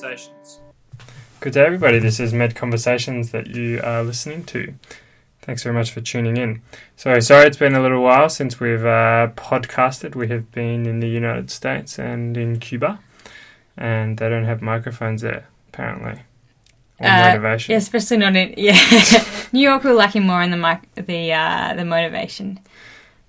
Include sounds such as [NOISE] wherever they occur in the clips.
Conversations. Good day, everybody. This is Med Conversations that you are listening to. Thanks very much for tuning in. So, sorry it's been a little while since we've uh, podcasted. We have been in the United States and in Cuba, and they don't have microphones there, apparently. Or Uh, motivation. Yeah, especially not in yeah. [LAUGHS] New York we're lacking more in the mic- the uh, the motivation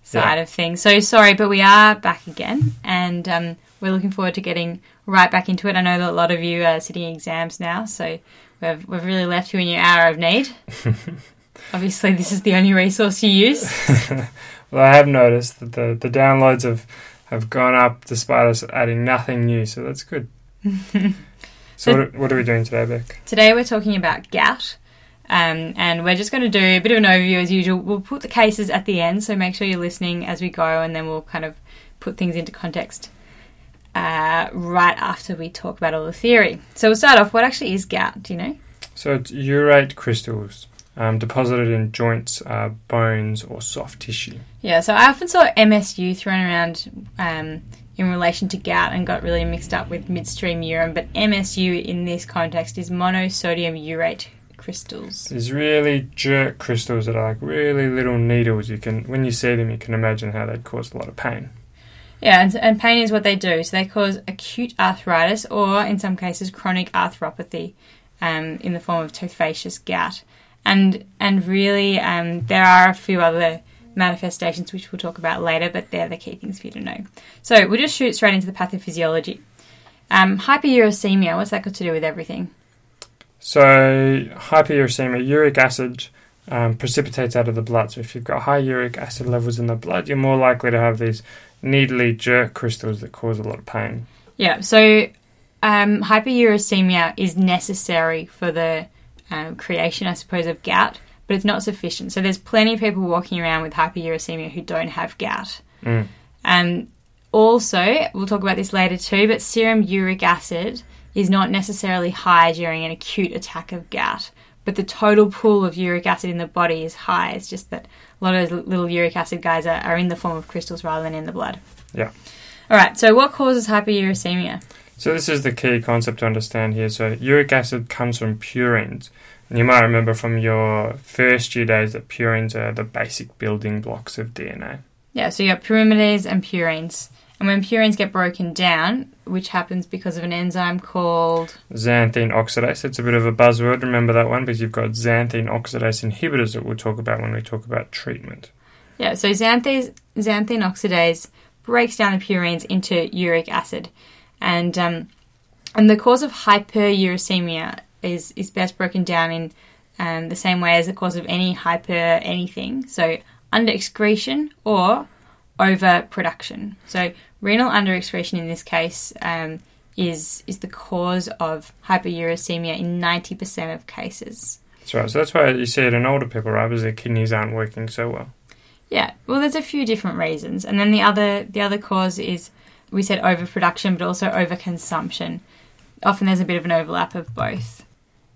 side Yeah. of things. So sorry, but we are back again, and um, we're looking forward to getting right back into it. I know that a lot of you are sitting exams now, so we've we've really left you in your hour of need. [LAUGHS] Obviously, this is the only resource you use. [LAUGHS] Well, I have noticed that the, the downloads have, have gone up despite us adding nothing new, so that's good. [LAUGHS] so, what, what are we doing today, Beck? Today we're talking about gout. Um, and we're just going to do a bit of an overview as usual. We'll put the cases at the end, so make sure you're listening as we go, and then we'll kind of put things into context uh, right after we talk about all the theory. So we'll start off. What actually is gout? Do you know? So, it's urate crystals um, deposited in joints, uh, bones, or soft tissue. Yeah. So I often saw MSU thrown around um, in relation to gout and got really mixed up with midstream urine. But MSU in this context is monosodium urate crystals. These really jerk crystals that are like really little needles. You can, when you see them, you can imagine how they'd cause a lot of pain. Yeah, and, and pain is what they do. So they cause acute arthritis or, in some cases, chronic arthropathy um, in the form of tophaceous gout. And and really, um, there are a few other manifestations which we'll talk about later, but they're the key things for you to know. So we'll just shoot straight into the pathophysiology. Um, hyperuricemia, what's that got to do with everything? So, hyperuricemia, uric acid um, precipitates out of the blood. So, if you've got high uric acid levels in the blood, you're more likely to have these needly jerk crystals that cause a lot of pain. Yeah, so um, hyperuricemia is necessary for the um, creation, I suppose, of gout, but it's not sufficient. So there's plenty of people walking around with hyperuricemia who don't have gout. Mm. Um, also, we'll talk about this later too, but serum uric acid is not necessarily high during an acute attack of gout. But the total pool of uric acid in the body is high. It's just that a lot of little uric acid guys are, are in the form of crystals rather than in the blood. Yeah. All right. So, what causes hyperuricemia? So, this is the key concept to understand here. So, uric acid comes from purines. And you might remember from your first few days that purines are the basic building blocks of DNA. Yeah, so you got pyrimidines and purines. And when purines get broken down, which happens because of an enzyme called Xanthine oxidase, it's a bit of a buzzword, remember that one, because you've got xanthine oxidase inhibitors that we'll talk about when we talk about treatment. yeah, so xanthine xanthine oxidase breaks down the purines into uric acid, and um, and the cause of hyperuricemia is is best broken down in um, the same way as the cause of any hyper anything. So under excretion or overproduction. So renal under excretion in this case um, is is the cause of hyperuricemia in ninety percent of cases. That's right. So that's why you see it in older people, right? Because their kidneys aren't working so well. Yeah, well, there's a few different reasons, and then the other the other cause is we said overproduction, but also overconsumption. Often there's a bit of an overlap of both.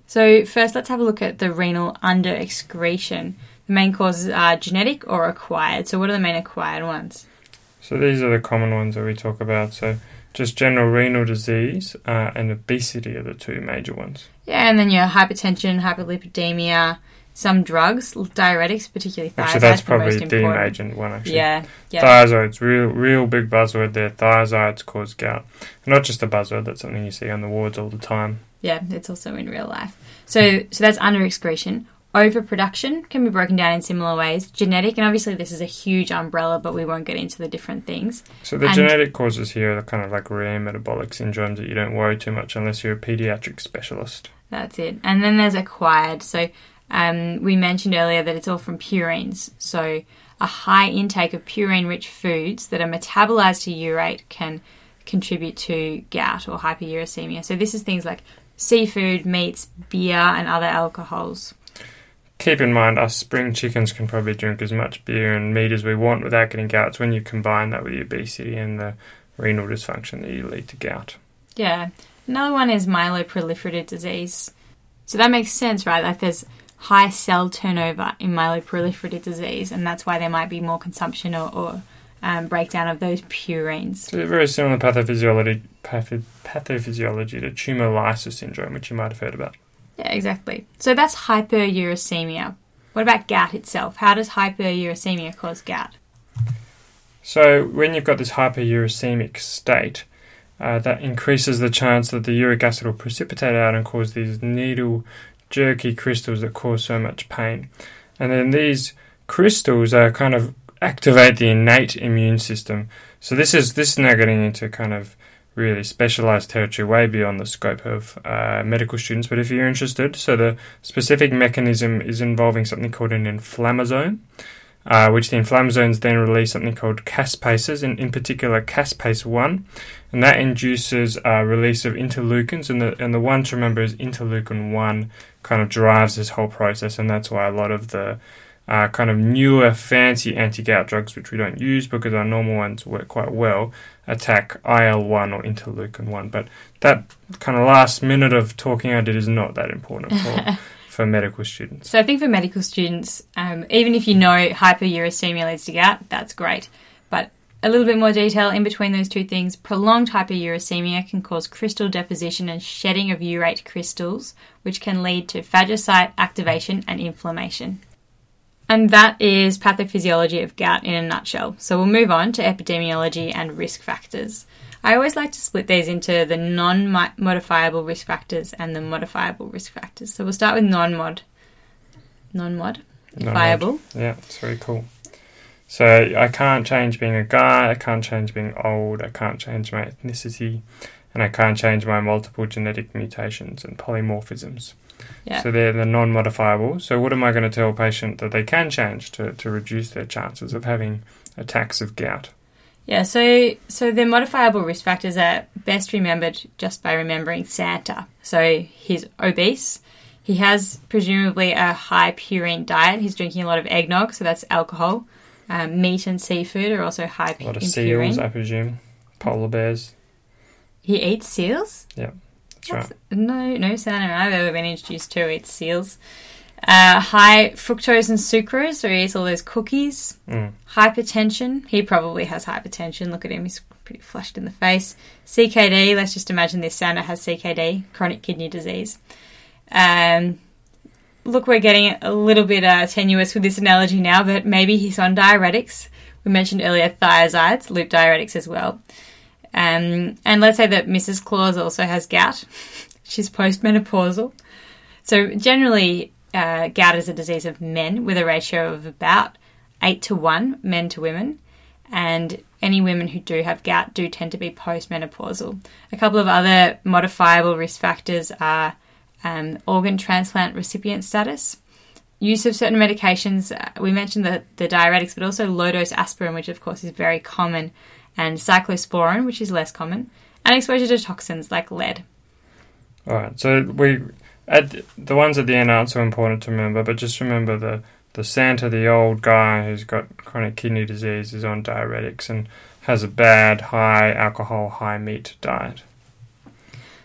So first, let's have a look at the renal under excretion. The main causes are genetic or acquired. So what are the main acquired ones? So these are the common ones that we talk about. So just general renal disease uh, and obesity are the two major ones. Yeah, and then your hypertension, hyperlipidemia, some drugs, diuretics, particularly thiazides. Actually, that's the probably the important. agent one. Actually, Yeah, yeah. Thiazides, real, real big buzzword there. Thiazides cause gout. Not just a buzzword. That's something you see on the wards all the time. Yeah, it's also in real life. So, so that's under excretion. Overproduction can be broken down in similar ways. Genetic, and obviously this is a huge umbrella, but we won't get into the different things. So the And- genetic causes here are kind of like rare metabolic syndromes that you don't worry too much unless you're a pediatric specialist. That's it. And then there's acquired. So um, we mentioned earlier that it's all from purines. So a high intake of purine-rich foods that are metabolized to urate can contribute to gout or hyperuricemia. So this is things like seafood, meats, beer, and other alcohols. Keep in mind, us spring chickens can probably drink as much beer and meat as we want without getting gout. It's when you combine that with the obesity and the renal dysfunction that you lead to gout. Yeah. Another one is myeloproliferative disease. So that makes sense, right? Like there's high cell turnover in myeloproliferative disease, and that's why there might be more consumption or, or um, breakdown of those purines. So very similar pathophysiology, patho- pathophysiology to tumor lysis syndrome, which you might have heard about. Yeah, exactly. So that's hyperuricemia. What about gout itself? How does hyperuricemia cause gout? So when you've got this hyperuricemic state, uh, that increases the chance that the uric acid will precipitate out and cause these needle jerky crystals that cause so much pain. And then these crystals are kind of activate the innate immune system. So this is this is now getting into kind of really specialized territory way beyond the scope of uh, medical students. But if you're interested, so the specific mechanism is involving something called an inflammasome, uh, which the inflammasomes then release something called caspases, in, in particular caspase 1, and that induces uh, release of interleukins. And the, and the one to remember is interleukin 1 kind of drives this whole process, and that's why a lot of the uh, kind of newer, fancy anti gout drugs, which we don't use because our normal ones work quite well, attack IL 1 or interleukin 1. But that kind of last minute of talking I did is not that important for, [LAUGHS] for medical students. So I think for medical students, um, even if you know hyperuricemia leads to gout, that's great. But a little bit more detail in between those two things. Prolonged hyperuricemia can cause crystal deposition and shedding of urate crystals, which can lead to phagocyte activation and inflammation. And that is pathophysiology of gout in a nutshell. So we'll move on to epidemiology and risk factors. I always like to split these into the non modifiable risk factors and the modifiable risk factors. So we'll start with non mod. Non mod? Viable. Yeah, it's very cool. So I can't change being a guy, I can't change being old, I can't change my ethnicity, and I can't change my multiple genetic mutations and polymorphisms. Yeah. So they're the non modifiable. So, what am I going to tell a patient that they can change to, to reduce their chances of having attacks of gout? Yeah, so so the modifiable risk factors are best remembered just by remembering Santa. So he's obese. He has presumably a high purine diet. He's drinking a lot of eggnog, so that's alcohol. Um, meat and seafood are also high A lot of in seals, purine. I presume. Polar bears. He eats seals. That's right. No, no Santa I've ever been introduced to eats seals. Uh, high fructose and sucrose, so he eats all those cookies. Mm. Hypertension, he probably has hypertension. Look at him, he's pretty flushed in the face. CKD, let's just imagine this Santa has CKD, chronic kidney disease. Um, look, we're getting a little bit uh, tenuous with this analogy now, but maybe he's on diuretics. We mentioned earlier thiazides, loop diuretics as well. Um, and let's say that Mrs. Claus also has gout. [LAUGHS] She's postmenopausal. So generally, uh, gout is a disease of men with a ratio of about 8 to 1 men to women. And any women who do have gout do tend to be postmenopausal. A couple of other modifiable risk factors are um, organ transplant recipient status, use of certain medications. Uh, we mentioned the, the diuretics, but also low dose aspirin, which of course is very common, and cyclosporin, which is less common, and exposure to toxins like lead. All right. So we at the- ones at the end aren't so important to remember, but just remember the the Santa, the old guy who's got chronic kidney disease, is on diuretics and has a bad high alcohol, high meat diet.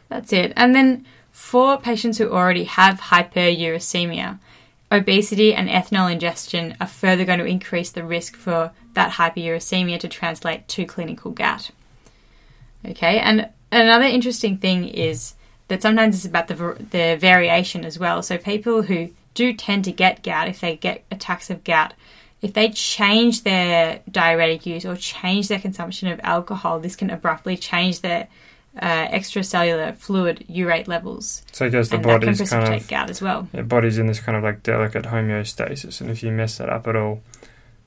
That's it. And then for patients who already have hyperuricemia, obesity and ethanol ingestion are further going to increase the risk for that hyperuricemia to translate to clinical gout. Okay, and another interesting thing is that sometimes it's about the, the variation as well. So people who do tend to get gout, if they get attacks of gout, if they change their diuretic use or change their consumption of alcohol, this can abruptly change their uh, extracellular fluid urate levels, So I guess the and that can body's kind of gout as well. the body's in this kind of like delicate homeostasis, and if you mess that up at all,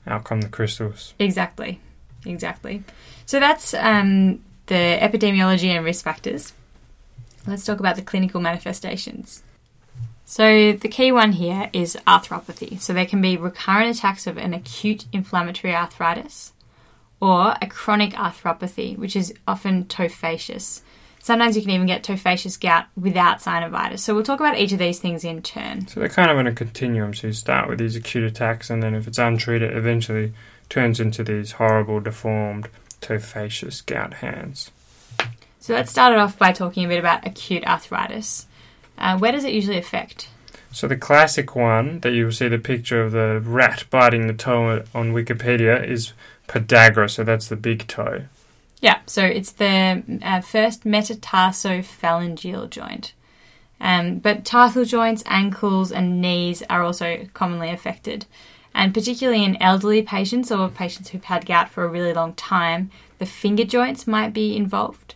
out come the crystals. Exactly, exactly. So that's um, the epidemiology and risk factors. Let's talk about the clinical manifestations. So the key one here is arthropathy. So there can be recurrent attacks of an acute inflammatory arthritis or a chronic arthropathy, which is often tophaceous. Sometimes you can even get tophaceous gout without synovitis. So we'll talk about each of these things in turn. So they're kind of in a continuum. So you start with these acute attacks, and then if it's untreated, it eventually turns into these horrible, deformed, tophaceous gout hands. So let's start it off by talking a bit about acute arthritis. Uh, where does it usually affect? So the classic one that you'll see the picture of the rat biting the toe on Wikipedia is podagra, so that's the big toe. Yeah, so it's the uh, first metatarsophalangeal joint. Um, but tarsal joints, ankles, and knees are also commonly affected. And particularly in elderly patients or patients who've had gout for a really long time, the finger joints might be involved.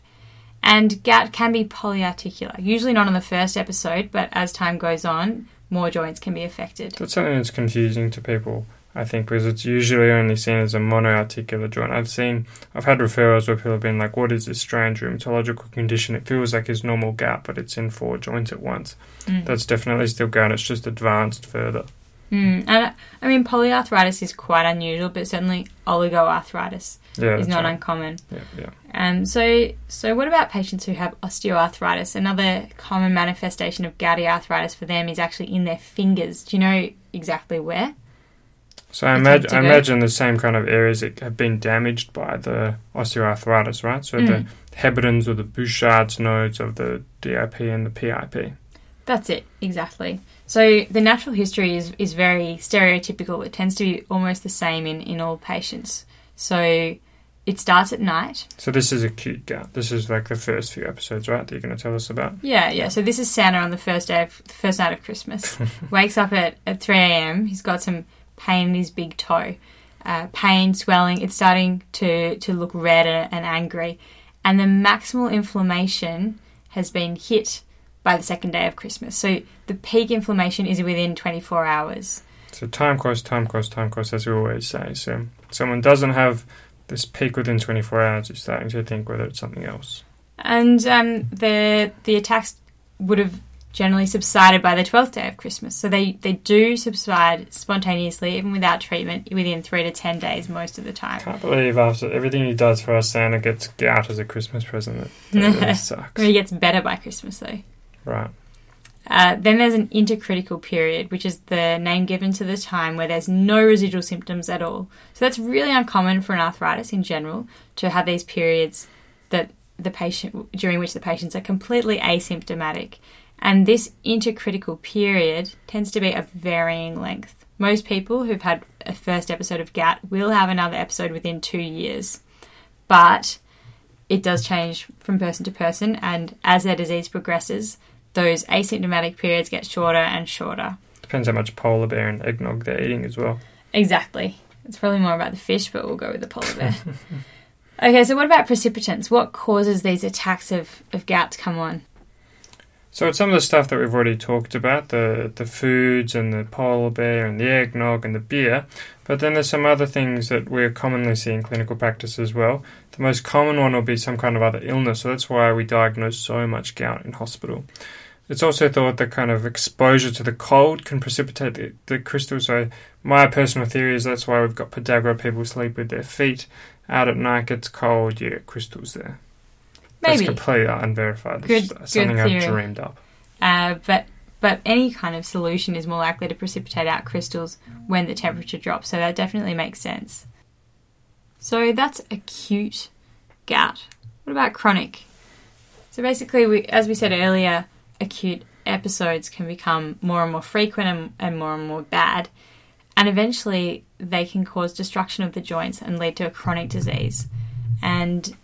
And gout can be polyarticular, usually not on the first episode, but as time goes on, more joints can be affected. That's something that's confusing to people, I think, because it's usually only seen as a monoarticular joint. I've seen, I've had referrals where people have been like, what is this strange rheumatological condition? It feels like it's normal gout, but it's in four joints at once. Mm. That's definitely still gout, it's just advanced further. Mm. And I mean, polyarthritis is quite unusual, but certainly oligoarthritis Yeah, is not right. uncommon. yeah, yeah. Um, so, so what about patients who have osteoarthritis? Another common manifestation of gouty arthritis for them is actually in their fingers. Do you know exactly where? So I, imag- I imagine the same kind of areas that have been damaged by the osteoarthritis, right? So the Mm. Heberden's or the Bouchard's nodes of the DIP and the PIP. That's it, exactly. So the natural history is, is very stereotypical. It tends to be almost the same in, in all patients. So it starts at night. So this is acute gout. This is like the first few episodes, right? That you're going to tell us about. Yeah, yeah. So this is Santa on the first day of the first night of Christmas. [LAUGHS] Wakes up at, at 3 a.m. He's got some pain in his big toe. Uh, pain, swelling. It's starting to, to look red and, angry. And the maximal inflammation has been hit by the second day of Christmas. So the peak inflammation is within 24 hours. So time course, time course, time course, as we always say. So someone doesn't have this peak within 24 hours, you're starting to think whether it's something else. And um, the the attacks would have generally subsided by the 12th day of Christmas. So they, they do subside spontaneously, even without treatment, within three to 10 days most of the time. Can't believe after everything he does for us, Santa gets gout as a Christmas present. That, that really [LAUGHS] sucks. He gets better by Christmas, though. Right. Uh, then there's an intercritical period, which is the name given to the time where there's no residual symptoms at all. So that's really uncommon for an arthritis in general to have these periods that the patient during which the patients are completely asymptomatic. And this intercritical period tends to be of varying length. Most people who've had a first episode of gout will have another episode within two years, but it does change from person to person, and as their disease progresses, those asymptomatic periods get shorter and shorter. Depends how much polar bear and eggnog they're eating as well. Exactly. It's probably more about the fish, but we'll go with the polar bear. [LAUGHS] okay, so what about precipitants? What causes these attacks of, of gout to come on? So it's some of the stuff that we've already talked about, the the foods and the polar bear and the eggnog and the beer. But then there's some other things that we're commonly see in clinical practice as well. The most common one will be some kind of other illness, so that's why we diagnose so much gout in hospital. It's also thought that kind of exposure to the cold can precipitate the, the crystals. So my personal theory is that's why we've got podagra. People sleep with their feet out at night, gets cold, you get crystals there. That's Maybe. completely unverified. Good something I've dreamed up. Uh, but but any kind of solution is more likely to precipitate out crystals when the temperature drops. So that definitely makes sense. So that's acute gout. What about chronic? So basically, we, as we said earlier, acute episodes can become more and more frequent and, and more and more bad, and eventually they can cause destruction of the joints and lead to a chronic disease. And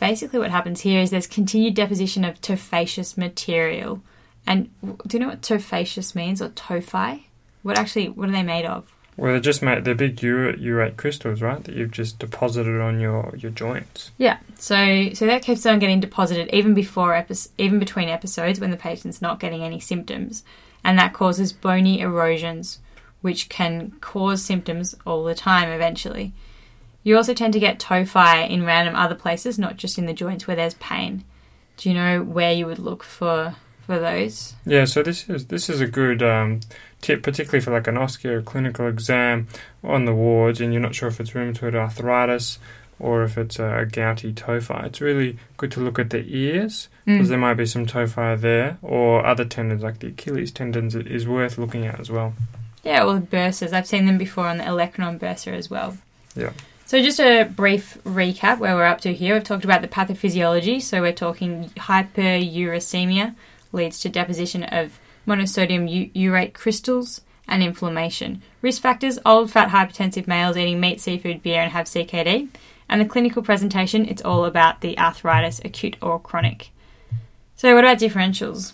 basically, what happens here is there's continued deposition of tophaceous material. And do you know what tophaceous means or tophi? What actually, what are they made of? Well, they're just made, they're big urate crystals, right? That you've just deposited on your, your joints. Yeah, so so that keeps on getting deposited even before epi- even between episodes when the patient's not getting any symptoms, and that causes bony erosions, which can cause symptoms all the time eventually. You also tend to get tophi in random other places, not just in the joints where there's pain. Do you know where you would look for for those? Yeah, so this is this is a good um, tip, particularly for like an osteo clinical exam on the wards, and you're not sure if it's rheumatoid arthritis or if it's a, a gouty tophi. It's really good to look at the ears because Mm. there might be some tophi there, or other tendons like the Achilles tendons is worth looking at as well. Yeah, or the bursas. I've seen them before on the olecranon bursa as well. Yeah. So just a brief recap where we're up to here. We've talked about the pathophysiology. So we're talking hyperuricemia leads to deposition of monosodium urate crystals and inflammation. Risk factors old, fat, hypertensive males eating meat, seafood, beer, and have CKD. And the clinical presentation, it's all about the arthritis, acute or chronic. So, what about differentials?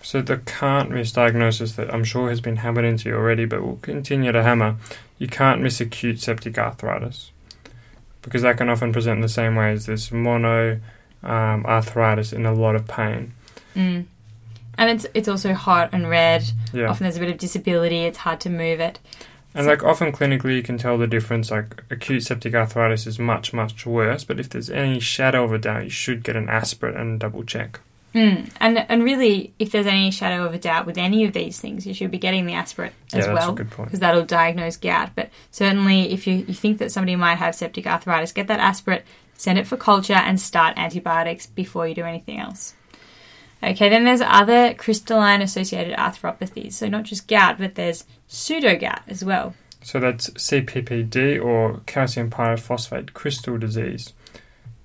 So the can't miss diagnosis that I'm sure has been hammered into you already, but we'll continue to hammer. You can't miss acute septic arthritis because that can often present in the same way as this mono um, arthritis in a lot of pain. Mm. And it's it's also hot and red. Yeah. Often there's a bit of disability. It's hard to move it. And like often clinically, you can tell the difference. Like acute septic arthritis is much much worse, but if there's any shadow of a doubt, you should get an aspirate and double check. Mm. And and really, if there's any shadow of a doubt with any of these things, you should be getting the aspirate as yeah, that's well good point. because that'll diagnose gout. But certainly, if you, you think that somebody might have septic arthritis, get that aspirate, send it for culture, and start antibiotics before you do anything else. Okay, then there's other crystalline associated arthropathies. So not just gout, but there's pseudo gout as well. So that's CPPD or calcium pyrophosphate crystal disease,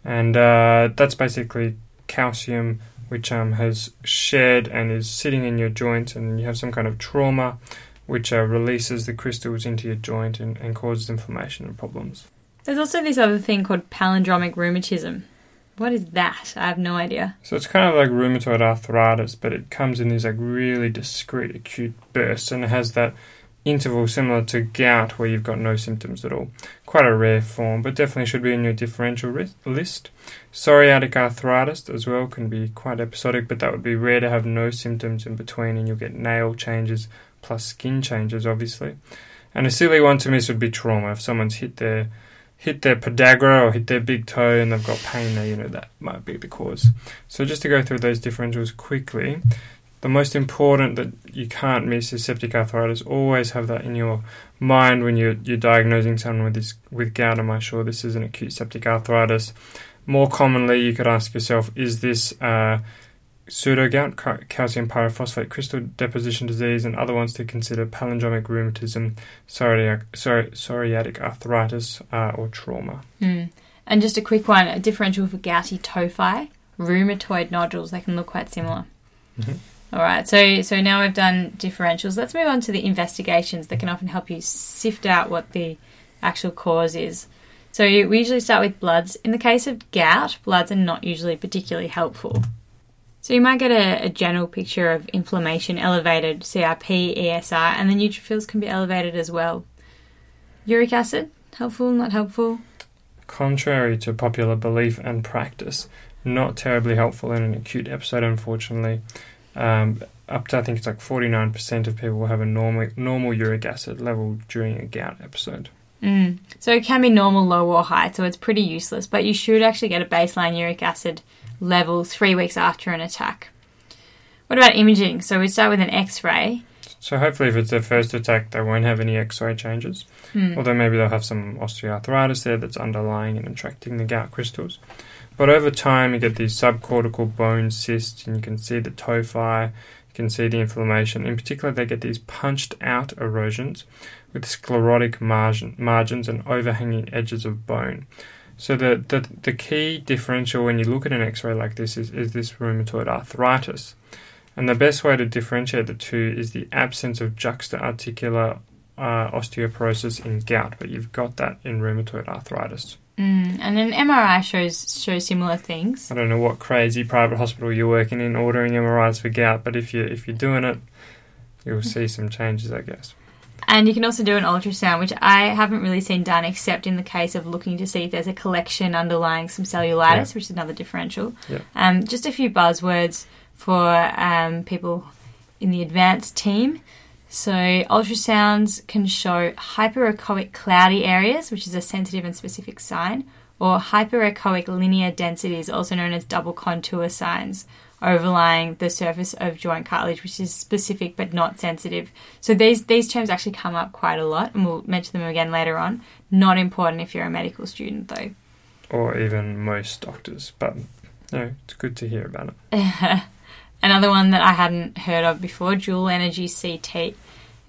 and uh, that's basically calcium which um, has shed and is sitting in your joint, and you have some kind of trauma which uh, releases the crystals into your joint and, and causes inflammation and problems. There's also this other thing called palindromic rheumatism. What is that? I have no idea. So it's kind of like rheumatoid arthritis, but it comes in these like really discrete acute bursts, and it has that interval similar to gout where you've got no symptoms at all. Quite a rare form, but definitely should be in your differential list. Psoriatic arthritis as well can be quite episodic, but that would be rare to have no symptoms in between, and you'll get nail changes plus skin changes, obviously. And a silly one to miss would be trauma. If someone's hit their hit their podagra or hit their big toe and they've got pain there, you know that might be the cause. So just to go through those differentials quickly, the most important that you can't miss is septic arthritis. Always have that in your mind when you're you're diagnosing someone with this with gout. Am I sure this is an acute septic arthritis? More commonly, you could ask yourself, is this uh, pseudogout, ca- calcium pyrophosphate crystal deposition disease, and other ones to consider palindromic rheumatism, psoriatic, psoriatic arthritis, uh, or trauma. Mm. And just a quick one a differential for gouty tophi, rheumatoid nodules, they can look quite similar. Mhm. All right, so so now we've done differentials. Let's move on to the investigations that can often help you sift out what the actual cause is. So we usually start with bloods. In the case of gout, bloods are not usually particularly helpful. So you might get a, a general picture of inflammation, elevated CRP, ESR, and the neutrophils can be elevated as well. Uric acid, helpful, not helpful? Contrary to popular belief and practice, not terribly helpful in an acute episode, unfortunately. Um, up to I think it's like 49% of people will have a normal normal uric acid level during a gout episode. Mm. So it can be normal, low, or high, so it's pretty useless. But you should actually get a baseline uric acid level three weeks after an attack. What about imaging? So we start with an X-ray. So hopefully, if it's their first attack, they won't have any X-ray changes. Hmm. Although maybe they'll have some osteoarthritis there that's underlying and attracting the gout crystals. But over time, you get these subcortical bone cysts, and you can see the tophi, you can see the inflammation. In particular, they get these punched out erosions with sclerotic margin, margins and overhanging edges of bone. So the, the the key differential when you look at an X-ray like this is, is this rheumatoid arthritis. And the best way to differentiate the two is the absence of juxta-articular uh, osteoporosis in gout, but you've got that in rheumatoid arthritis. Mm. And an MRI shows shows similar things. I don't know what crazy private hospital you're working in ordering MRIs for gout, but if you if you're doing it, you'll see some changes, I guess. And you can also do an ultrasound, which I haven't really seen done except in the case of looking to see if there's a collection underlying some cellulitis, which is another differential. Yeah. Um, just a few buzzwords for um, people in the advanced team. So, ultrasounds can show hyperechoic cloudy areas, which is a sensitive and specific sign, or hyperechoic linear densities, also known as double contour signs, overlying the surface of joint cartilage, which is specific but not sensitive. So these these terms actually come up quite a lot, and we'll mention them again later on. Not important if you're a medical student, though. Or even most doctors, but know, it's good to hear about it. [LAUGHS] Another one that I hadn't heard of before, dual energy CT.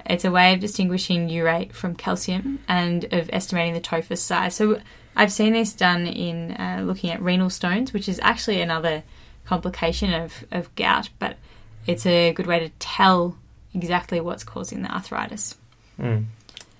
It's a way of distinguishing urate from calcium and of estimating the tophus size. So I've seen this done in uh, looking at renal stones, which is actually another complication of, of gout, but it's a good way to tell exactly what's causing the arthritis. Mm.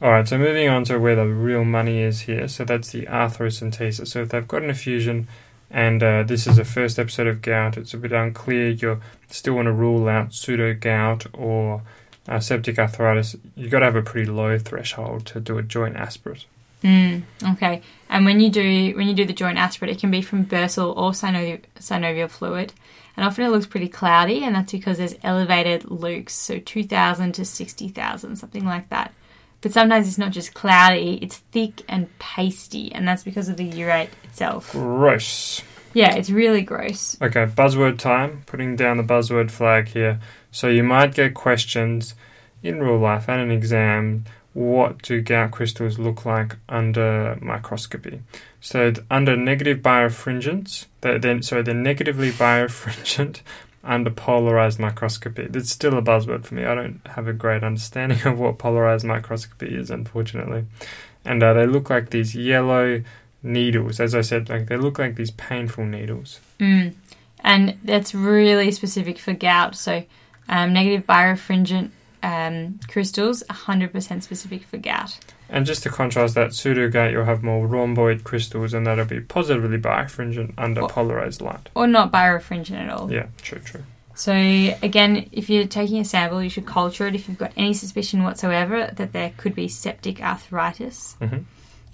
All right, so moving on to where the real money is here. So that's the arthrocentesis. So if they've got an effusion and uh, this is a first episode of gout, it's a bit unclear. You still want to rule out pseudo gout or uh, septic arthritis. You've got to have a pretty low threshold to do a joint aspirate. Mm, okay, and when you do when you do the joint aspirate, it can be from bursal or synovial, synovial fluid, and often it looks pretty cloudy, and that's because there's elevated lukes, so two thousand to sixty thousand, something like that. But sometimes it's not just cloudy; it's thick and pasty, and that's because of the urate itself. Gross. Yeah, it's really gross. Okay, buzzword time. Putting down the buzzword flag here. So you might get questions in real life and an exam what do gout crystals look like under microscopy? So under negative birefringence, they're, they're, so they're negatively birefringent under polarized microscopy. It's still a buzzword for me. I don't have a great understanding [LAUGHS] of what polarized microscopy is, unfortunately. And uh, they look like these yellow needles. As I said, like they look like these painful needles. Mm. And that's really specific for gout. So um, negative birefringent um, crystals, 100% specific for gout. And just to contrast that, pseudo gout, you'll have more rhomboid crystals, and that'll be positively birefringent under or, polarized light. Or not birefringent at all. Yeah, true, true. So, again, if you're taking a sample, you should culture it if you've got any suspicion whatsoever that there could be septic arthritis. Mm-hmm.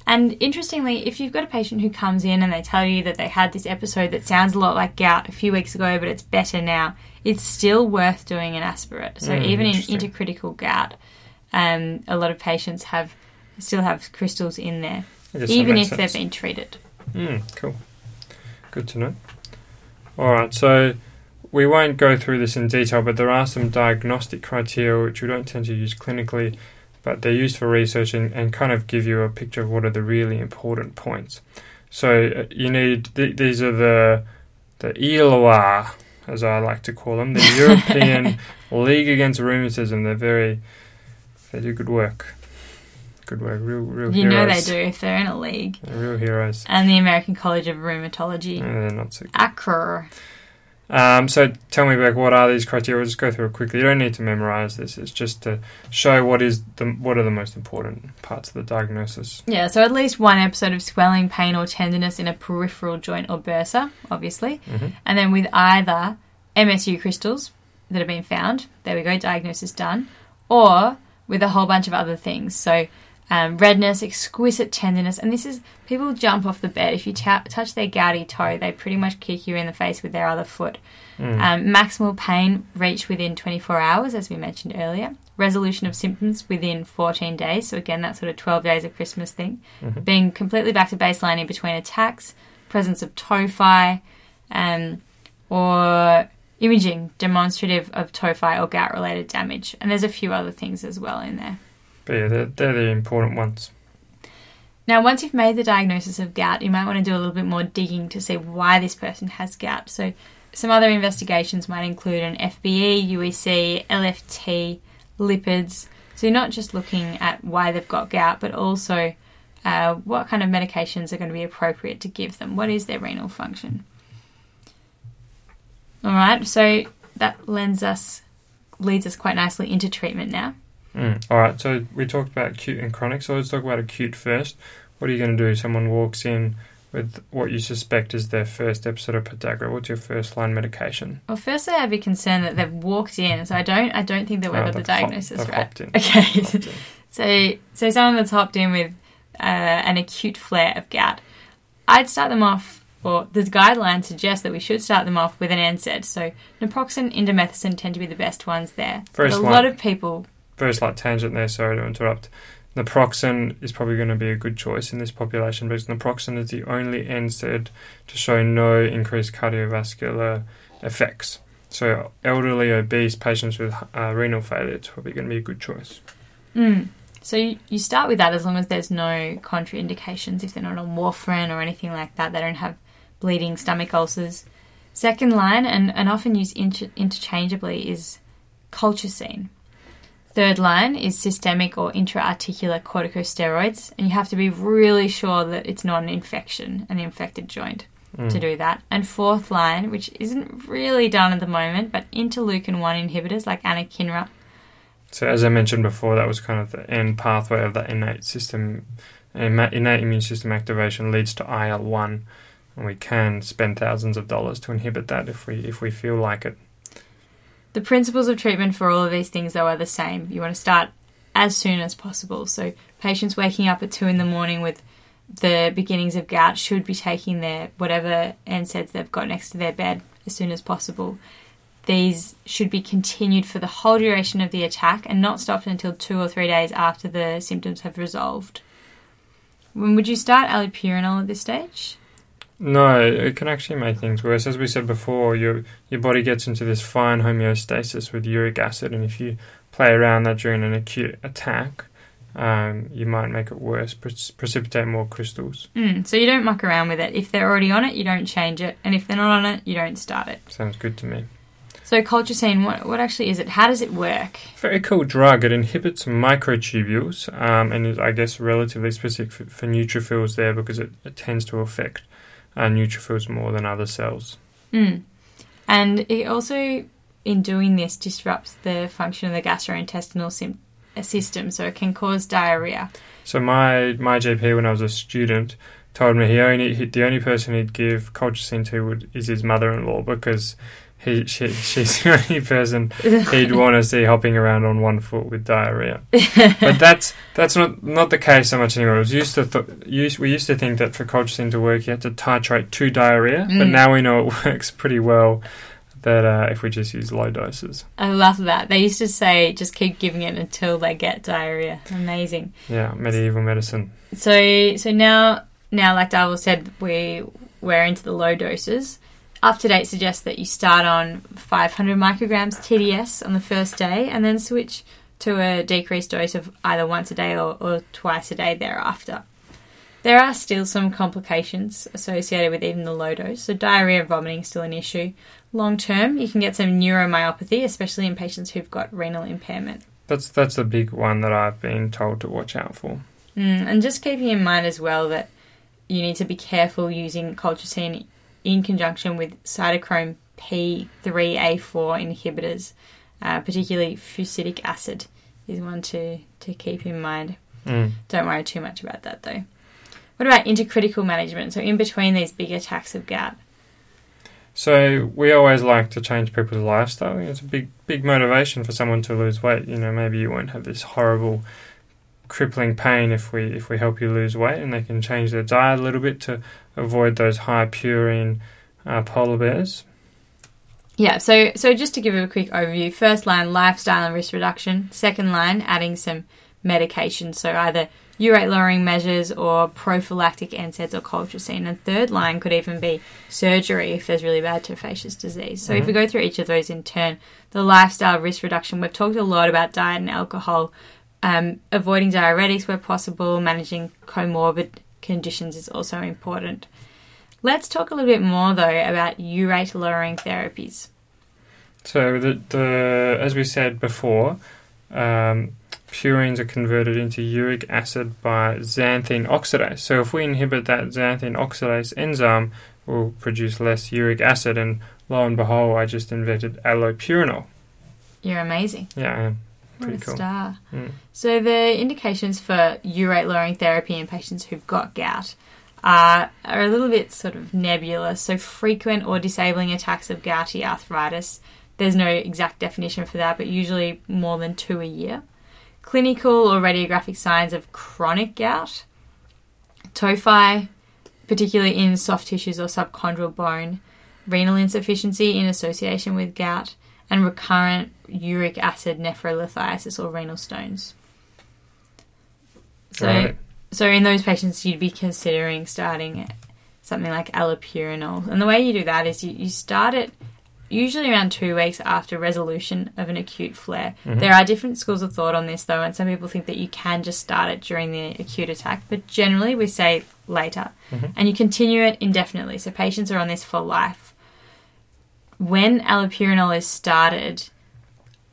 And interestingly, if you've got a patient who comes in and they tell you that they had this episode that sounds a lot like gout a few weeks ago, but it's better now, it's still worth doing an aspirate. So mm, even in intercritical gout, um, a lot of patients have still have crystals in there, even if sense. they've been treated. Mm, cool. Good to know. All right, so we won't go through this in detail, but there are some diagnostic criteria which we don't tend to use clinically but they're used for research and, and kind of give you a picture of what are the really important points. So uh, you need th- these are the the EULAR, as I like to call them, the [LAUGHS] European League Against Rheumatism. They're very they do good work. Good work, real, real you heroes. know they do if they're in a league. They're real heroes. And the American College of Rheumatology. No, they're not so good. ACRR. Um, so tell me Beck, what are these criteria? We'll just go through it quickly. You don't need to memorize this. It's just to show what is the what are the most important parts of the diagnosis. Yeah, so at least one episode of swelling, pain, or tenderness in a peripheral joint or bursa, obviously, mm-hmm. and then with either MSU crystals that have been found. There we go, diagnosis done, or with a whole bunch of other things. So um, redness, exquisite tenderness, and this is people jump off the bed if you t- touch their gouty toe, they pretty much kick you in the face with their other foot. Mm. Um, maximal pain reached within 24 hours, as we mentioned earlier. Resolution of symptoms within 14 days, so again that sort of 12 days of Christmas thing. Mm-hmm. Being completely back to baseline in between attacks, presence of tophi, um, or imaging demonstrative of tophi or gout related damage. And there's a few other things as well in there. But yeah, they're, they're the important ones. Now, once you've made the diagnosis of gout, you might want to do a little bit more digging to see why this person has gout. So, some other investigations might include an FBE, UEC, LFT, lipids. So, you're not just looking at why they've got gout, but also uh, what kind of medications are going to be appropriate to give them. What is their renal function? All right, so that lends us, leads us quite nicely into treatment now. Mm. All right, so we talked about acute and chronic, so let's talk about acute first. What are you going to do? Someone walks in with what you suspect is their first episode of podagra. What's your first line medication? Well, firstly, I'd be concerned that they've walked in, so I don't, I don't think that we've oh, got the diagnosis hop, right. In. [LAUGHS] Okay, so so someone that's hopped in with uh, an acute flare of gout, I'd start them off. Or the guidelines suggest that we should start them off with an NSAID. So naproxen, indomethacin tend to be the best ones there. First a line. lot of people very slight tangent there, sorry to interrupt. Naproxen is probably going to be a good choice in this population because naproxen is the only NSAID to show no increased cardiovascular effects. So, elderly, obese patients with uh, renal failure it's probably going to be a good choice. Mm. So, you, start with that as long as there's no contraindications. If they're not on warfarin or anything like that, they don't have bleeding stomach ulcers. Second line, and, and often used inter- interchangeably, is colchicine. Third line is systemic or intra-articular corticosteroids, and you have to be really sure that it's not an infection, an infected joint, mm. to do that. And fourth line, which isn't really done at the moment, but interleukin 1 inhibitors like anakinra So as I mentioned before, that was kind of the end pathway of that innate system, innate immune system activation leads to IL one, and we can spend thousands of dollars to inhibit that if we if we feel like it. The principles of treatment for all of these things, though, are the same. You want to start as soon as possible. So patients waking up at two in the morning with the beginnings of gout should be taking their whatever NSAIDs they've got next to their bed as soon as possible. These should be continued for the whole duration of the attack and not stopped until two or three days after the symptoms have resolved. When would you start allopurinol at this stage? No, it can actually make things worse. As we said before, your your body gets into this fine homeostasis with uric acid, and if you play around that during an acute attack, um, you might make it worse, pre- precipitate more crystals. Mm, so you don't muck around with it. If they're already on it, you don't change it, and if they're not on it, you don't start it. Sounds good to me. So colchicine, what what actually is it? How does it work? Very cool drug. It inhibits microtubules, um, and is I guess relatively specific for, for neutrophils there because it, it tends to affect uh, neutrophils more than other cells. Mm. And it also, in doing this, disrupts the function of the gastrointestinal sim- system, so it can cause diarrhea. So my my GP when I was a student told me he only he, the only person he'd give colchicine to would, is his mother-in-law because he she, she's [LAUGHS] the only person he'd [LAUGHS] want to see hopping around on one foot with diarrhea. but that's that's not not the case so much anymore. It was used to th- used, we used to think that for colchicine to work, you had to titrate to diarrhea, mm. but now we know it [LAUGHS] works pretty well. That uh, if we just use low doses. I love that. They used to say just keep giving it until they get diarrhea. Amazing. Yeah, medieval medicine. So so now now like Darwell said, we we're into the low doses UpToDate suggests that you start on 500 micrograms TDS on the first day and then switch to a decreased dose of either once a day or, or twice a day thereafter. There are still some complications associated with even the low dose, so diarrhea and vomiting is still an issue. Long term, you can get some neuromyopathy, especially in patients who've got renal impairment. That's that's a big one that I've been told to watch out for. Mm, and just keeping in mind as well that you need to be careful using colchicine in conjunction with cytochrome P3A4 inhibitors, uh, particularly fusidic acid is one to, to keep in mind. Mm. Don't worry too much about that though. What about intercritical management? So, in between these big attacks of gout? So we always like to change people's lifestyle. It's a big, big motivation for someone to lose weight. You know, maybe you won't have this horrible, crippling pain if we if we help you lose weight, and they can change their diet a little bit to avoid those high purine uh, polar bears? Yeah, so so just to give a quick overview, first line lifestyle and risk reduction. Second line adding some medication, so either urate lowering measures or prophylactic NSAIDs or colchicine. And third line could even be surgery if there's really bad tophaceous disease. So mm-hmm. if we go through each of those in turn, the lifestyle risk reduction, we've talked a lot about diet and alcohol, um, avoiding diuretics where possible, managing comorbid conditions is also important. Let's talk a little bit more though about urate lowering therapies. So the, the as we said before, um, purines are converted into uric acid by xanthine oxidase. So if we inhibit that xanthine oxidase enzyme, we'll produce less uric acid. And lo and behold, I just invented allopurinol. You're amazing. Yeah, I am. Pretty cool. star. Mm. So the indications for urate lowering therapy in patients who've got gout are, are a little bit sort of nebulous. So frequent or disabling attacks of gouty arthritis. There's no exact definition for that, but usually more than two a year. Clinical or radiographic signs of chronic gout. Tophi, particularly in soft tissues or subchondral bone. Renal insufficiency in association with gout and recurrent uric acid nephrolithiasis or renal stones. So, right. so in those patients, you'd be considering starting something like allopurinol. And the way you do that is you, you start it usually around two weeks after resolution of an acute flare. Mm-hmm. There are different schools of thought on this though, and some people think that you can just start it during the acute attack, but generally we say later. Mm-hmm. And you continue it indefinitely. So patients are on this for life when allopurinol is started,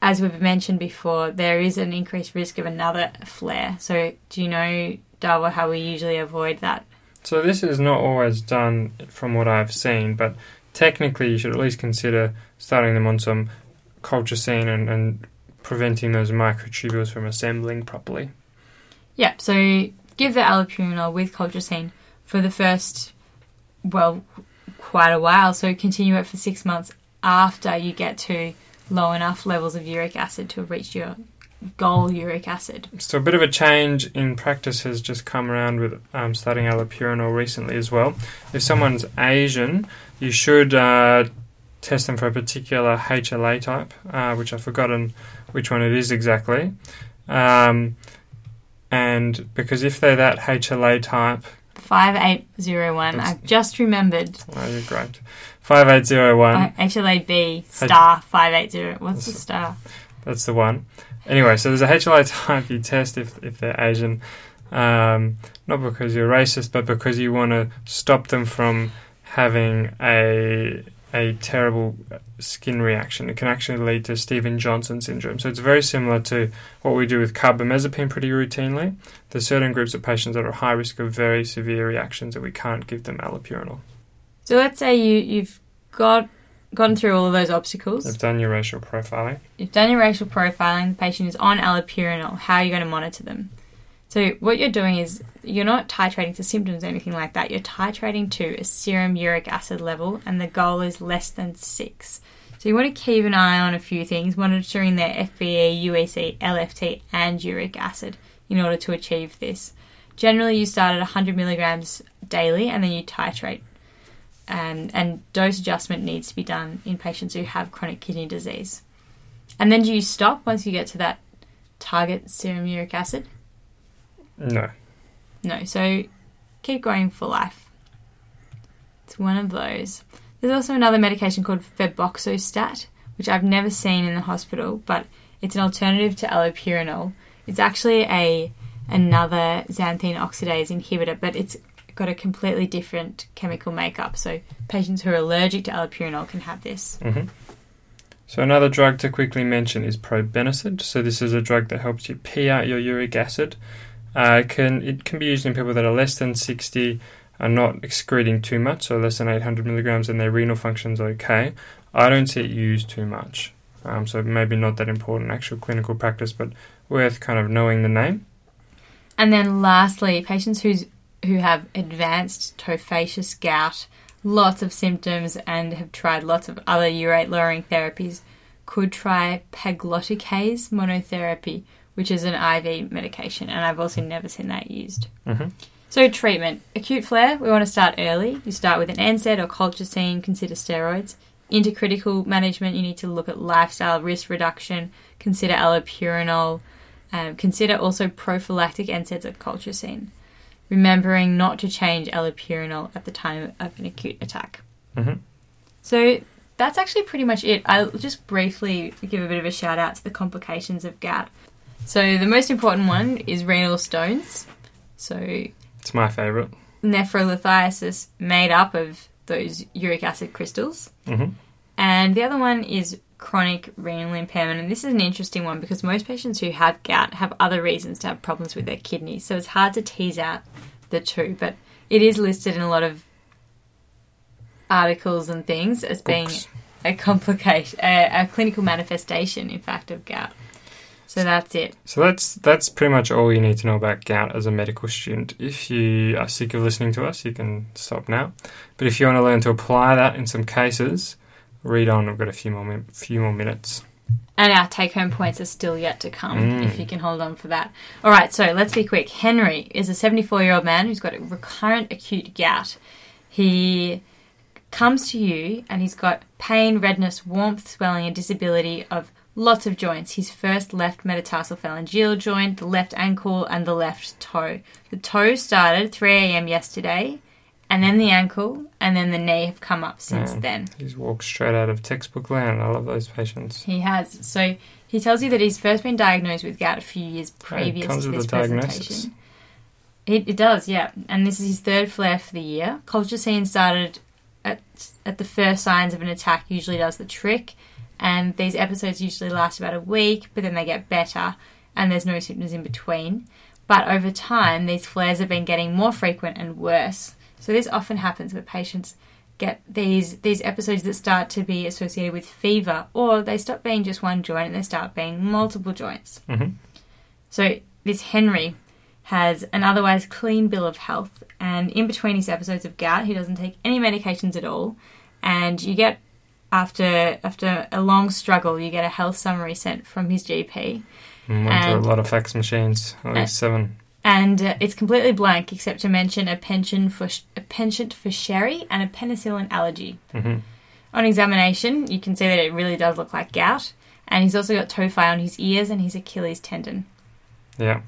as we've mentioned before, there is an increased risk of another flare. So, do you know, Darwa, how we usually avoid that? So, this is not always done from what I've seen, but technically, you should at least consider starting them on some colchicine and, and preventing those microtubules from assembling properly. Yeah, so give the allopurinol with colchicine for the first, well, quite a while. So continue it for six months after you get to low enough levels of uric acid to reach your goal uric acid. So a bit of a change in practice has just come around with um, starting allopurinol recently as well. If someone's Asian, you should uh, test them for a particular HLA type, uh, which I've forgotten which one it is exactly. Um, and because if they're that HLA type, 5801, I've just remembered. oh, you're great. 5801. Uh, HLA-B star 580. What's the star? That's the one. Anyway, so there's a HLA type [LAUGHS] you test if, if they're Asian, um, not because you're racist, but because you want to stop them from having a a terrible skin reaction. It can actually lead to Steven Johnson syndrome. So it's very similar to what we do with carbamazepine pretty routinely. There's certain groups of patients that are at high risk of very severe reactions that we can't give them allopurinol. So let's say you, you've got gotten through all of those obstacles. They've done your racial profiling. You've done your racial profiling. The patient is on allopurinol. How are you going to monitor them? So what you're doing is you're not titrating to symptoms or anything like that. You're titrating to a serum uric acid level, and the goal is less than six. So you want to keep an eye on a few things, monitoring their FBE, UEC, LFT, and uric acid in order to achieve this. Generally, you start at 100 milligrams daily, and then you titrate. Um, and dose adjustment needs to be done in patients who have chronic kidney disease. And then do you stop once you get to that target serum uric acid? No. No, so keep going for life. It's one of those. There's also another medication called Febuxostat, which I've never seen in the hospital, but it's an alternative to allopurinol. It's actually a another xanthine oxidase inhibitor, but it's got a completely different chemical makeup. So patients who are allergic to allopurinol can have this. hmm So another drug to quickly mention is probenecid. So this is a drug that helps you pee out your uric acid. Uh, it can it can be used in people that are less than 60, are not excreting too much, so less than 800 milligrams, and their renal function's okay. I don't see it used too much, um, so maybe not that important in actual clinical practice, but worth kind of knowing the name. And then lastly, patients who's who have advanced tophaceous gout, lots of symptoms, and have tried lots of other urate lowering therapies, could try pegloticase monotherapy, which is an IV medication, and I've also never seen that used. hmm So treatment, acute flare, we want to start early. You start with an NSAID or colchicine, consider steroids. Intercritical management, you need to look at lifestyle risk reduction, consider allopurinol, um, consider also prophylactic NSAIDs of colchicine. Remembering not to change allopurinol at the time of an acute attack. hmm So that's actually pretty much it. I'll just briefly give a bit of a shout out to the complications of gout. So the most important one is renal stones. So It's my favourite. nephrolithiasis made up of those uric acid crystals. hmm And the other one is chronic renal impairment. And this is an interesting one because most patients who have gout have other reasons to have problems with their kidneys. So it's hard to tease out the two, but it is listed in a lot of articles and things as being Books. a complication, a, a clinical manifestation, in fact, of gout. So that's it. So that's that's pretty much all you need to know about gout as a medical student. If you are sick of listening to us, you can stop now. But if you want to learn to apply that in some cases, read on. We've got a few more few more minutes. And our take home points are still yet to come, Mm. if you can hold on for that. All right, so let's be quick. Henry is a 74 year old man who's got a recurrent acute gout. He comes to you and he's got pain, redness, warmth, swelling, and disability of lots of joints. His first left metatarsal phalangeal joint, the left ankle, and the left toe. The toe started 3 a.m. yesterday, and then the ankle, and then the knee have come up since then. He's walked straight out of textbook land. I love those patients. He has. So he tells you that he's first been diagnosed with gout a few years previous comes to with this diagnosis. presentation. It, it does, yeah. And this is his third flare for the year. Colchicine started at at the first signs of an attack. Usually does the trick, and these episodes usually last about a week, but then they get better, and there's no symptoms in between. But over time, these flares have been getting more frequent and worse. So this often happens where patients get these these episodes that start to be associated with fever, or they stop being just one joint and they start being multiple joints. Mhm. So this Henry has an otherwise clean bill of health, and in between his episodes of gout, he doesn't take any medications at all, and you get after after a long struggle, you get a health summary sent from his GP, Mm, went through And- a lot of fax machines, at least seven. And uh, it's completely blank except to mention a penchant for a penchant for sherry and a penicillin allergy. hmm On examination, you can see that it really does look like gout, and he's also got tophi on his ears and his Achilles tendon. Yeah.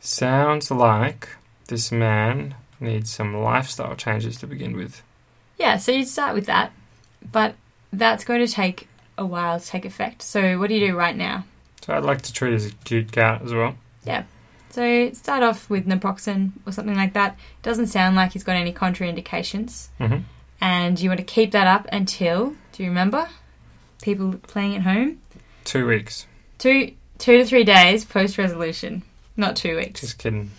Sounds like this man needs some lifestyle changes to begin with. Yeah, so you'd start with that, but that's going to take a while to take effect. So what do you do right now? So I'd like to treat his acute gout as well. So start off with naproxen or something like that. Doesn't sound like he's got any contraindications, hmm and you want to keep that up until. Do you remember? People playing at home. Two weeks. Two two to three days post resolution, not two weeks. Just kidding.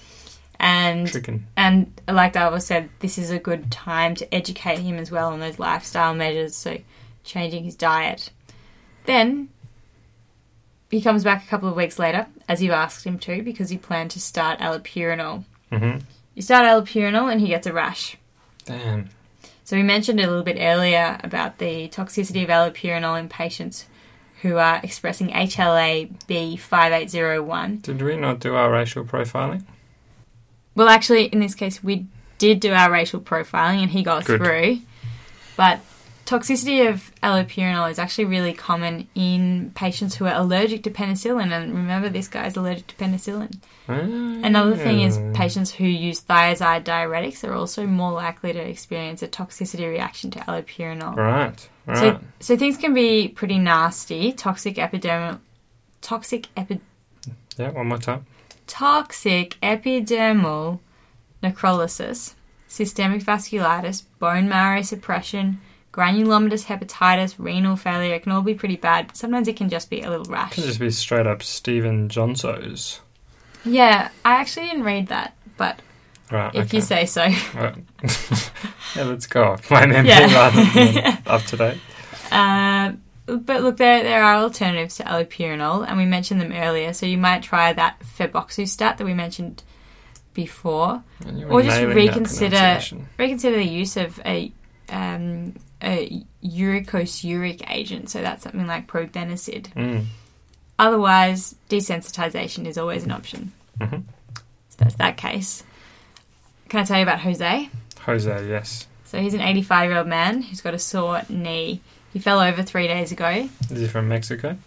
And Tricking. and like Darva said, this is a good time to educate him as well on those lifestyle measures. So changing his diet. Then he comes back a couple of weeks later, as you've asked him to, because you planned to start allopurinol. hmm You start allopurinol and he gets a rash. Damn. So we mentioned a little bit earlier about the toxicity of allopurinol in patients who are expressing HLA B5801. Did we not do our racial profiling? Well, actually, in this case, we did do our racial profiling and he got Good. through. But toxicity of allopurinol is actually really common in patients who are allergic to penicillin. And remember, this guy's allergic to penicillin. Another thing is Ah. patients who use thiazide diuretics are also more likely to experience a toxicity reaction to allopurinol. Right. Right. So, so things can be pretty nasty. Toxic epidermal, toxic epi, yeah, one more time. toxic epidermal necrolysis, systemic vasculitis, bone marrow suppression, granulomatous hepatitis, renal failure. It can all be pretty bad. But sometimes it can just be a little rash. It can just be straight up Stephen Johnso's. Yeah, I actually didn't read that, but Right. if okay. you say so. [LAUGHS] Right. [LAUGHS] yeah, let's go off my memory Yeah. rather than [LAUGHS] UpToDate. Uh, but look, there there are alternatives to allopurinol, and we mentioned them earlier. So you might try that febuxostat that we mentioned before. Or just reconsider- Reconsider the use of a um, a uricosuric agent. So that's something like probenecid. Mm. Otherwise, desensitization is always an option. Mhm. So that's that case. Can I tell you about Jose? Jose, yes. So he's an 85 year old man who's got a sore knee. He fell over three days ago. Is he from Mexico?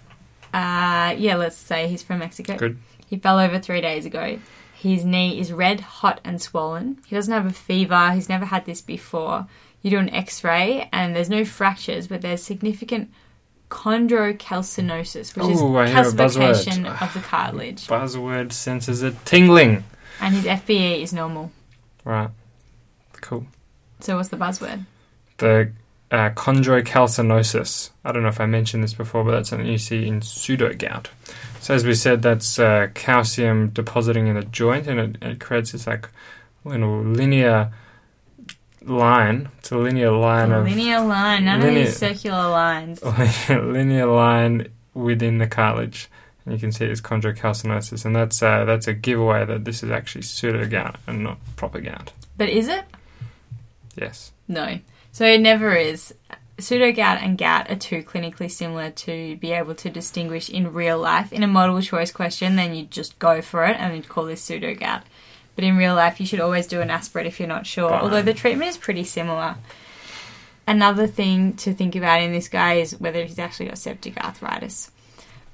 Uh, yeah, let's say he's from Mexico. Good. He fell over three days ago. His knee is red, hot, and swollen. He doesn't have a fever. He's never had this before. You do an x ray, and there's no fractures, but there's significant chondrocalcinosis, which Ooh, is a calcification of the cartilage. Buzzword senses it tingling. And his FBE is normal. Right. Cool. So, what's the buzzword? The uh, chondrocalcinosis. I don't know if I mentioned this before, but that's something you see in pseudo gout. So as we said, that's uh, calcium depositing in the joint, and it, it creates this like little linear line. It's a linear line A of linear line, none linear- of these circular lines. [LAUGHS] linear line within the cartilage. And you can see it's chondrocalcinosis, and that's uh, that's a giveaway that this is actually pseudo gout and not proper gout. But is it? Yes. No. So it never is. Pseudo gout and gout are too clinically similar to be able to distinguish in real life. In a multiple choice question, then you just go for it and you'd call this pseudo gout. But in real life, you should always do an aspirate if you're not sure, Right. although the treatment is pretty similar. Another thing to think about in this guy is whether he's actually got septic arthritis.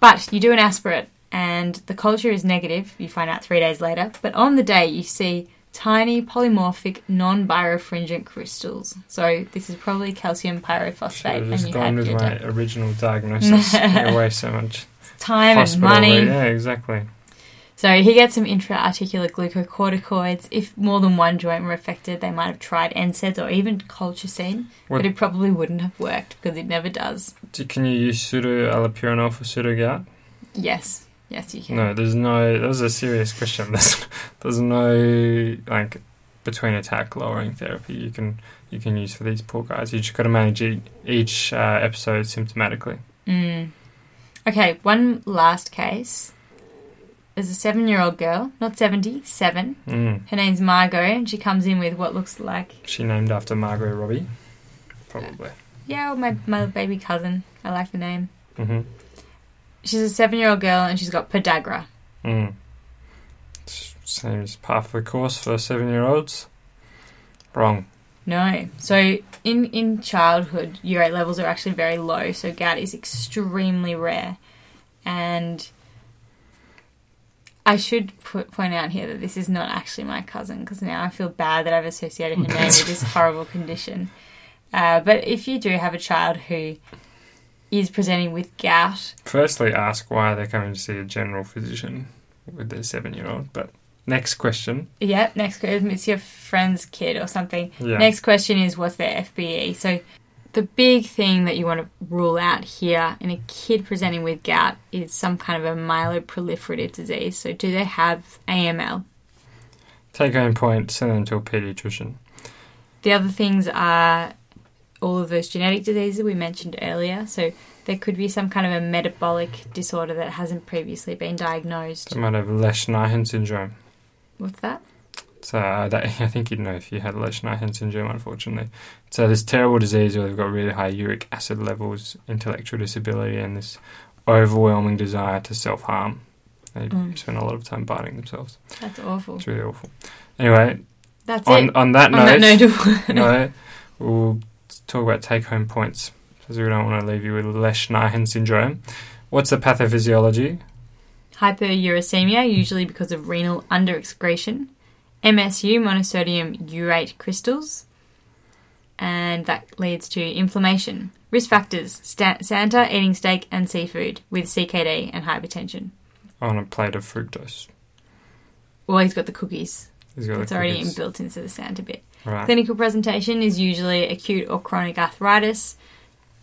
But you do an aspirate and the culture is negative, you find out three days later, but on the day you see tiny polymorphic non-birefringent crystals. So this is probably calcium pyrophosphate Should have and just gone with my day. original diagnosis. you waste so much [LAUGHS] time and money. Yeah, exactly. So he gets some intra-articular glucocorticoids. If more than one joint were affected, they might have tried NSAIDs or even colchicine, What- but it probably wouldn't have worked because it never does. Do- Can you use pseudo allopurinol for pseudo gout? Yes, yes, you can. No, there's no. That was a serious question. [LAUGHS] There's, there's no like between attack lowering therapy. You can you can use for these poor guys. You just got to manage e- each uh, episode symptomatically. Mm. Okay, one last case. There's a seven-year-old girl, not seventy, seven. Mm. Her name's Margot, and she comes in with what looks like She named after Margot Robbie, probably. yeah, my my baby cousin. I like the name. hmm She's a seven-year-old girl, and she's got podagra. Mm. Seems par for the course for seven-year-olds. Wrong. No. So in in childhood, urate levels are actually very low. So gout is extremely rare, and I should put, point out here that this is not actually my cousin because now I feel bad that I've associated her name with this [LAUGHS] horrible condition. Uh, but if you do have a child who is presenting with gout, Firstly, ask why they're coming to see a general physician with their seven-year-old. But next question. yeah, next question, it's your friend's kid or something. Yeah. Next question is what's their FBE? So the big thing that you want to rule out here in a kid presenting with gout is some kind of a myeloproliferative disease. So do they have AML? Take home point. Send them to a pediatrician. The other things are all of those genetic diseases we mentioned earlier. So there could be some kind of a metabolic disorder that hasn't previously been diagnosed. They might have Lesch-Nyhan syndrome. What's that? So uh, that, [LAUGHS] I think you'd know if you had Lesch-Nyhan syndrome, unfortunately. So this terrible disease where they've got really high uric acid levels, intellectual disability, and this overwhelming desire to self-harm. They Mm. spend a lot of time biting themselves. That's awful. It's really awful. Anyway, That's on it. on that On note, that note, no, [LAUGHS] we'll talk about take-home points because we don't want to leave you with Lesch-Nyhan syndrome. What's the pathophysiology? hyperuricemia, usually because of renal underexcretion, MSU, monosodium urate crystals, and that leads to inflammation. Risk factors Sta- Santa, eating steak and seafood with CKD and hypertension. On a plate of fructose. Well, he's got the cookies. He's got the It's already cookies. inbuilt into the Santa bit. Right. Clinical presentation is usually acute or chronic arthritis.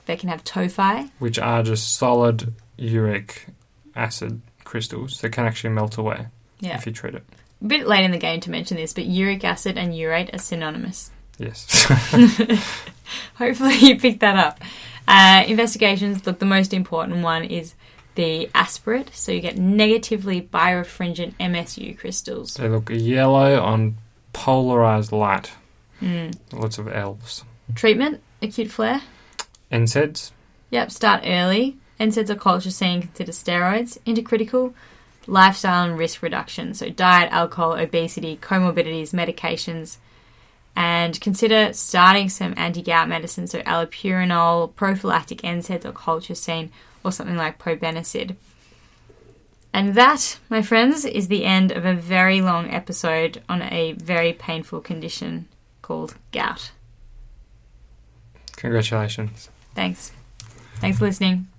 They can have tophi. which are just solid uric acid crystals that can actually melt away Yeah. if you treat it. A bit late in the game to mention this, but uric acid and urate are synonymous. Yes. [LAUGHS] [LAUGHS] Hopefully, you picked that up. Uh, investigations, look, the most important one is the aspirate. So you get negatively birefringent MSU crystals. they look yellow on polarized light. Mm. Lots of L's. Treatment, acute flare. NSAIDs, Yep, start early. NSAIDs or colchicine, consider steroids. Intercritical, lifestyle and risk reduction. So diet, alcohol, obesity, comorbidities, medications. And consider starting some anti-gout medicine, so allopurinol, prophylactic NSAIDs or colchicine, or something like probenecid. And that, my friends, is the end of a very long episode on a very painful condition called gout. congratulations. Thanks. Thanks for listening.